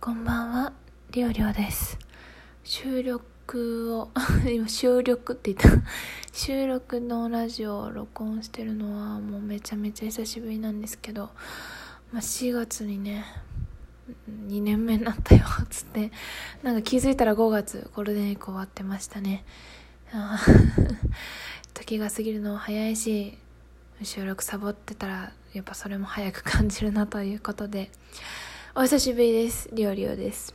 こんばんは、りょうりょうです。収録を、今収録って言った。収録のラジオを録音してるのはもうめちゃめちゃ久しぶりなんですけど、まあ、4月にね、2年目になったよ、つって。なんか気づいたら5月、ゴールデンウィーク終わってましたね。時が過ぎるの早いし、収録サボってたら、やっぱそれも早く感じるなということで、お久しぶりです。りょうりょうです。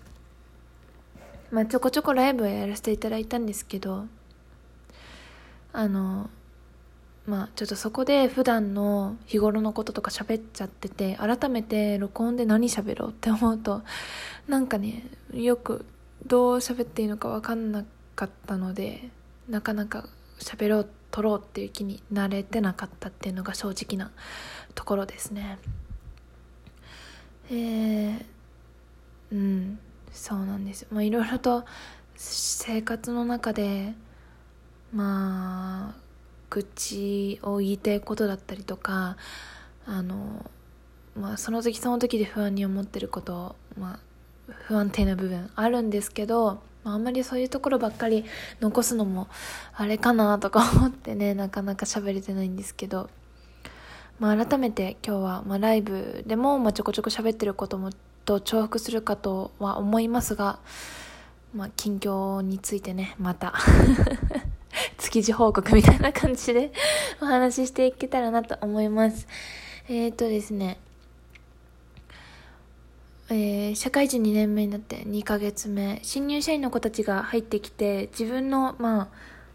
まあ、ちょこちょこライブをやらせていただいたんですけど、あの、まあ、ちょっとそこで普段の日頃のこととか喋っちゃってて、改めて録音で何喋ろうって思うと、なんかね、よくどう喋っていいのか分かんなかったので、なかなか喋ろう、撮ろうっていう気になれてなかったっていうのが正直なところですね。えー、うんそうなんです。まあいろいろと生活の中でまあ愚痴を言いたいことだったりとかあのまあその時その時で不安に思ってることまあ不安定な部分あるんですけど、まあ、あんまりそういうところばっかり残すのもあれかなとか思ってねなかなか喋れてないんですけど。まあ、改めて今日は、まあ、ライブでも、まあ、ちょこちょこ喋ってることもと重複するかとは思いますが、まあ、近況についてねまた 築地報告みたいな感じでお話ししていけたらなと思います。えっ、ー、とですねえー、社会人2年目になって2ヶ月目新入社員の子たちが入ってきて自分のまあ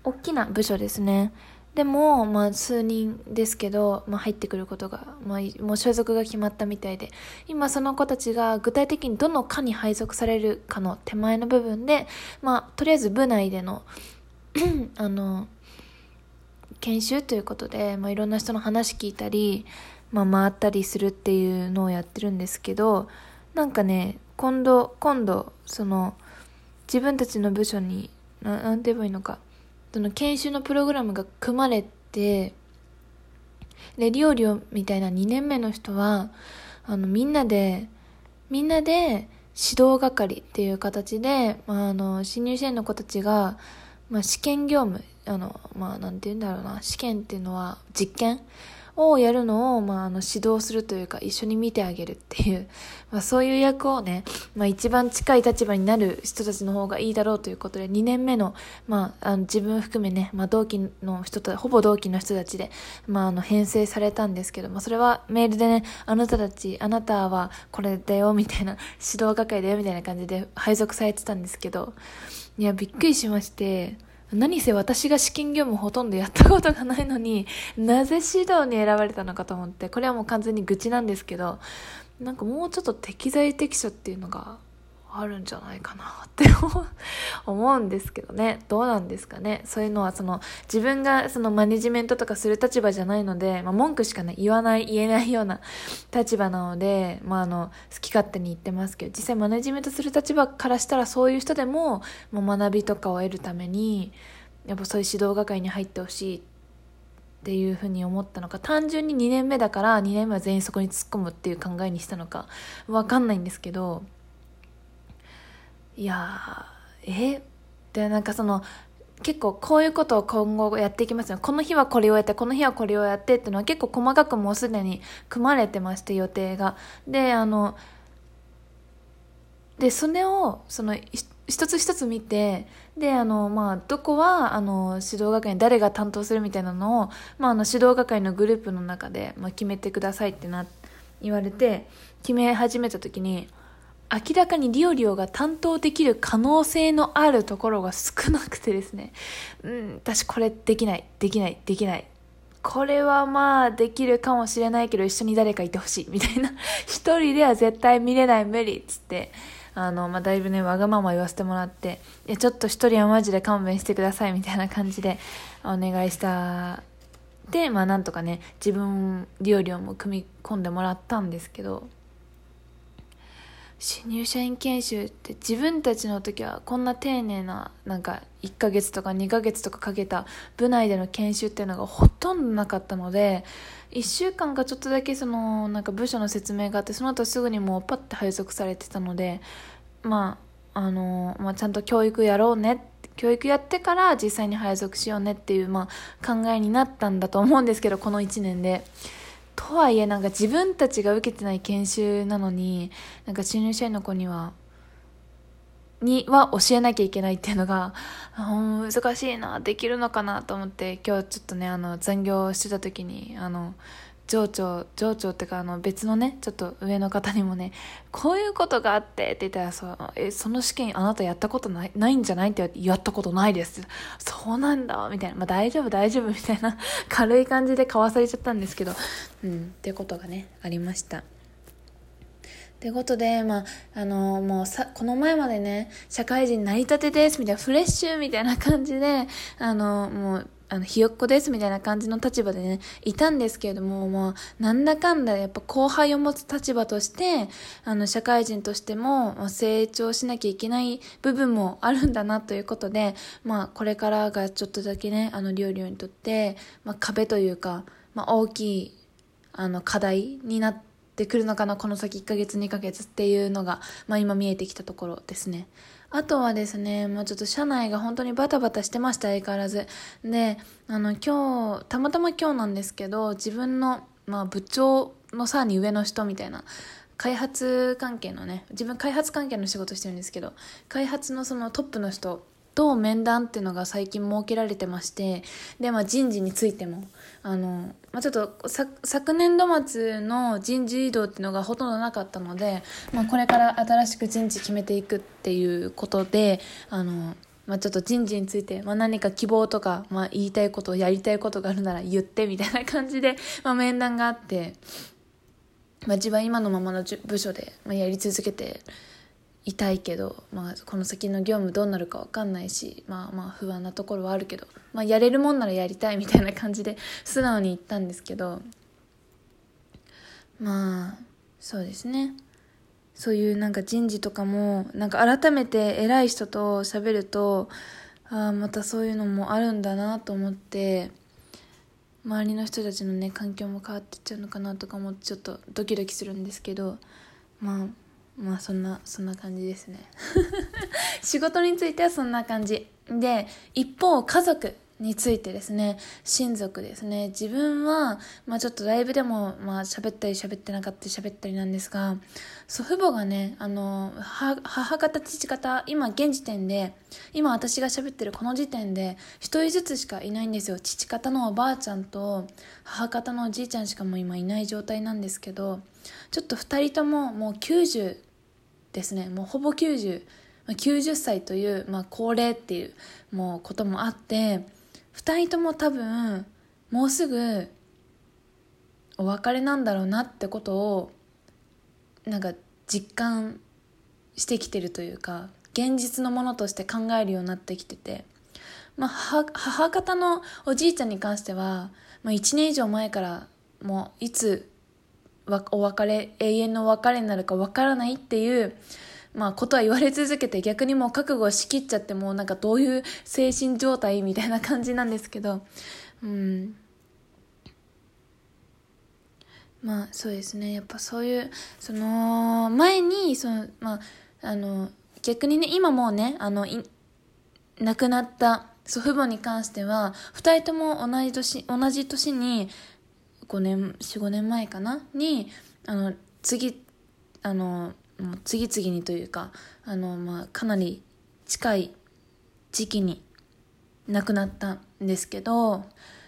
大きな部署ですね。でも、まあ、数人ですけど、まあ、入ってくることが、まあ、もう所属が決まったみたいで、今その子たちが具体的にどの課に配属されるかの手前の部分で、まあ、とりあえず部内での、あの、研修ということで、まあ、いろんな人の話聞いたり、まあ、回ったりするっていうのをやってるんですけど、なんかね、今度、今度、その、自分たちの部署に、ななんて言えばいいのか、その研修のプログラムが組まれて、で、リオリオみたいな2年目の人は、あの、みんなで、みんなで指導係っていう形で、まあ、あの、新入社員の子たちが、まあ、試験業務、あの、まあ、なんて言うんだろうな、試験っていうのは実験をやるのを、まあ、あの指導するというか一緒に見てあげるっていう、まあ、そういう役をね、まあ、一番近い立場になる人たちの方がいいだろうということで2年目の,、まあ、あの自分含めね、まあ、同期の人とほぼ同期の人たちで、まあ、あの編成されたんですけど、まあ、それはメールでねあなたたちあなたはこれだよみたいな指導係だよみたいな感じで配属されてたんですけどいやびっくりしまして。何せ私が資金業務ほとんどやったことがないのに なぜ指導に選ばれたのかと思ってこれはもう完全に愚痴なんですけどなんかもうちょっと適材適所っていうのがあるんじゃないかなって思うんですけどね。どうなんですかね。そういうのはその自分がそのマネジメントとかする立場じゃないので、まあ、文句しかね言わない言えないような 立場なので、まあ、あの好き勝手に言ってますけど実際マネジメントする立場からしたらそういう人でももう学びとかを得るためにやっぱそういう指導係に入ってほしいっていうふうに思ったのか単純に2年目だから2年目は全員そこに突っ込むっていう考えにしたのかわかんないんですけどいやえ？でなんかその結構こういうことを今後やっていきますよ。この日はこれをやってこの日はこれをやってっていうのは結構細かくもうすでに組まれてまして予定が。であのでそれをその一つ一つ見てであのまあどこはあの指導係に誰が担当するみたいなのを、まあ、あの指導係のグループの中で、まあ、決めてくださいってな言われて決め始めた時に明らかにリオリオが担当できる可能性のあるところが少なくてですね。うん私これできない。できない。できない。これはまあできるかもしれないけど一緒に誰かいてほしい。みたいな。一人では絶対見れない無理っつって。あの、まあ、だいぶね、わがまま言わせてもらって、いや、ちょっと一人はマジで勘弁してください、みたいな感じでお願いした。で、まあ、なんとかね、自分、リオリオも組み込んでもらったんですけど、新入社員研修って自分たちの時はこんな丁寧ななんか1ヶ月とか2ヶ月とかかけた部内での研修っていうのがほとんどなかったので1週間かちょっとだけそのなんか部署の説明があってその後すぐにもうパッて配属されてたのでまああのまあ、ちゃんと教育やろうね教育やってから実際に配属しようねっていう、まあ、考えになったんだと思うんですけどこの1年で。とはいえなんか自分たちが受けてない研修なのになんか新入社員の子にはには教えなきゃいけないっていうのが、難しいな、できるのかなと思って、今日ちょっとね、あの、残業してた時に、あの、上長、上長っていうか、あの、別のね、ちょっと上の方にもね、こういうことがあってって言ったら、そう、え、その試験あなたやったことない、ないんじゃないって言われて、やったことないです。そうなんだ、みたいな。まあ、大丈夫、大丈夫、みたいな、軽い感じでかわされちゃったんですけど、うん、っていうことがね、ありました。ということで、まあ、あの、もうさ、この前までね、社会人成り立てです、みたいな、フレッシュみたいな感じで、あの、もう、あの、ひよっこですみたいな感じの立場でね、いたんですけれども、もう、なんだかんだやっぱ後輩を持つ立場として、あの、社会人としても成長しなきゃいけない部分もあるんだなということで、まあ、これからがちょっとだけね、あの、りょうりょうにとって、まあ、壁というか、まあ、大きい、あの、課題になって、くるのかな、この先1ヶ月2ヶ月っていうのが、まあ今見えてきたところですね。あとはですね、もうちょっと社内が本当にバタバタしてました、相変わらず。で、あの、今日、たまたま今日なんですけど、自分の、まあ部長のさらに上の人みたいな、開発関係のね、自分開発関係の仕事してるんですけど、開発のそのトップの人と面談っていうのが最近設けられてまして、で、まあ人事についても、あの、まあ、ちょっと昨年度末の人事異動っていうのがほとんどなかったので、まあこれから新しく人事決めていくっていうことで、あの、まあ、ちょっと人事について、まあ、何か希望とか、まあ、言いたいこと、やりたいことがあるなら言ってみたいな感じで、まあ、面談があって、まあ、自分は今のままの部署で、まあ、やり続けていたいけど、まあ、この先の業務どうなるか分かんないし、まあまあ不安なところはあるけど、まあ、やれるもんならやりたいみたいな感じで素直に言ったんですけどまあそうですね。そういうなんか人事とかもなんか改めて偉い人と喋るとああまたそういうのもあるんだなと思って周りの人たちのね環境も変わってっちゃうのかなとかもちょっとドキドキするんですけどまあまあそんなそんな感じですね 仕事についてはそんな感じで一方家族についてですね、親族ですね。自分は、まあちょっとライブでも、まあ喋ったり喋ってなかったり喋ったりなんですが、祖父母がね、あの、母方、父方、今現時点で、今私が喋ってるこの時点で、一人ずつしかいないんですよ。父方のおばあちゃんと、母方のおじいちゃんしかも今いない状態なんですけど、ちょっと二人とももう90ですね。もうほぼ90、まあ、90歳という、まあ、高齢っていうもうこともあって2人とも多分もうすぐお別れなんだろうなってことをなんか実感してきてるというか現実のものとして考えるようになってきてて、まあ、母方のおじいちゃんに関しては、まあ、1年以上前からもういつお別れ永遠の別れになるか分からないっていうまあ、ことは言われ続けて逆にもう覚悟しきっちゃってもうなんかどういう精神状態みたいな感じなんですけどうん。まあそうですね。やっぱそういうその前にそのまああの逆にね今もうねあの亡くなった祖父母に関しては2人とも同じ年同じ年に5年45年前かな？にあの次あのもう次々にというかあの、まあ、かなり近い時期に亡くなったんですけど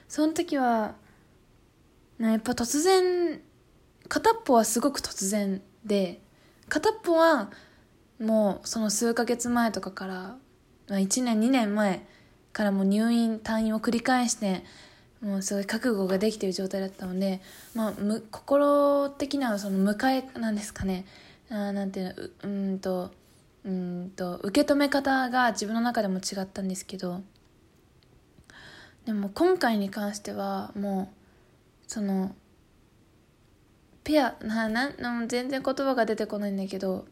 その時はやっぱ突然片っぽはすごく突然で片っぽはもうその数ヶ月前とかから、1年2年前からもう入院退院を繰り返してもうすごい覚悟ができている状態だったので、まあ、む心的なその迎えなんですかね。あなんていうのううんとうんと受け止め方が自分の中でも違ったんですけど。でも今回に関してはもうそのペアなな全然言葉が出てこないんだけど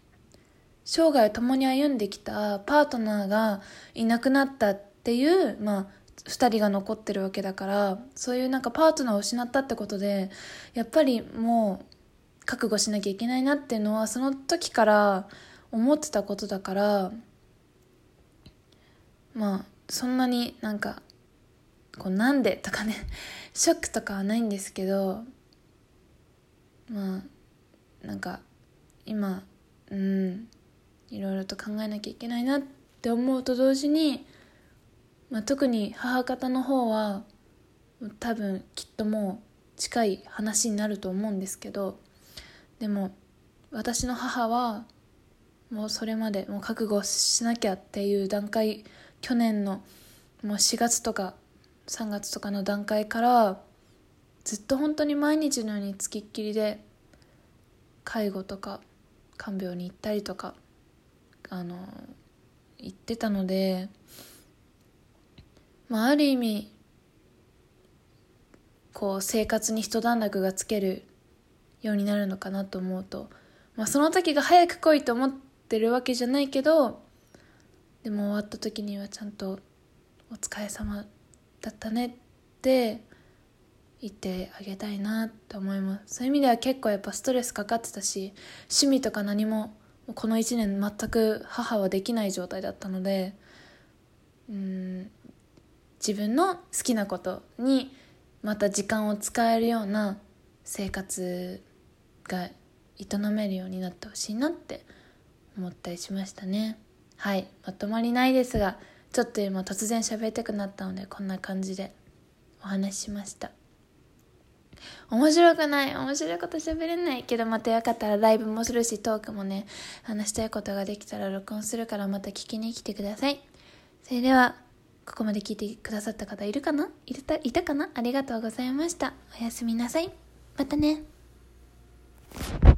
生涯共に歩んできたパートナーがいなくなったっていうまあ2人が残ってるわけだからそういうなんかパートナーを失ったってことでやっぱりもう覚悟しなきゃいけないなっていうのはその時から思ってたことだからまあそんなになんかこうなんでとかね ショックとかはないんですけどまあなんか今うんいろいろと考えなきゃいけないなって思うと同時に、まあ、特に母方の方は多分きっともう近い話になると思うんですけどでも私の母はもうそれまでもう覚悟しなきゃっていう段階去年のもう4月とか3月とかの段階からずっと本当に毎日のようにつきっきりで介護とか看病に行ったりとかあの行ってたので、まあ、ある意味こう生活に一段落がつけるようになるのかなと思うと、まあ、その時が早く来いと思ってるわけじゃないけどでも終わった時にはちゃんと「お疲れ様だったね」って言ってあげたいなって思います。そういう意味では結構やっぱストレスかかってたし趣味とか何もこの1年全く母はできない状態だったのでうん自分の好きなことにまた時間を使えるような生活が営めるようになってほしいなって思ったりしましたね。はい。まとまりないですがちょっと今突然喋りたくなったのでこんな感じでお話ししました。面白くない。面白いこと喋れないけどまたよかったらライブもするしトークもね話したいことができたら録音するからまた聞きに来てください。それではここまで聞いてくださった方いるかな？いたいたかな？ありがとうございました。おやすみなさい。またね。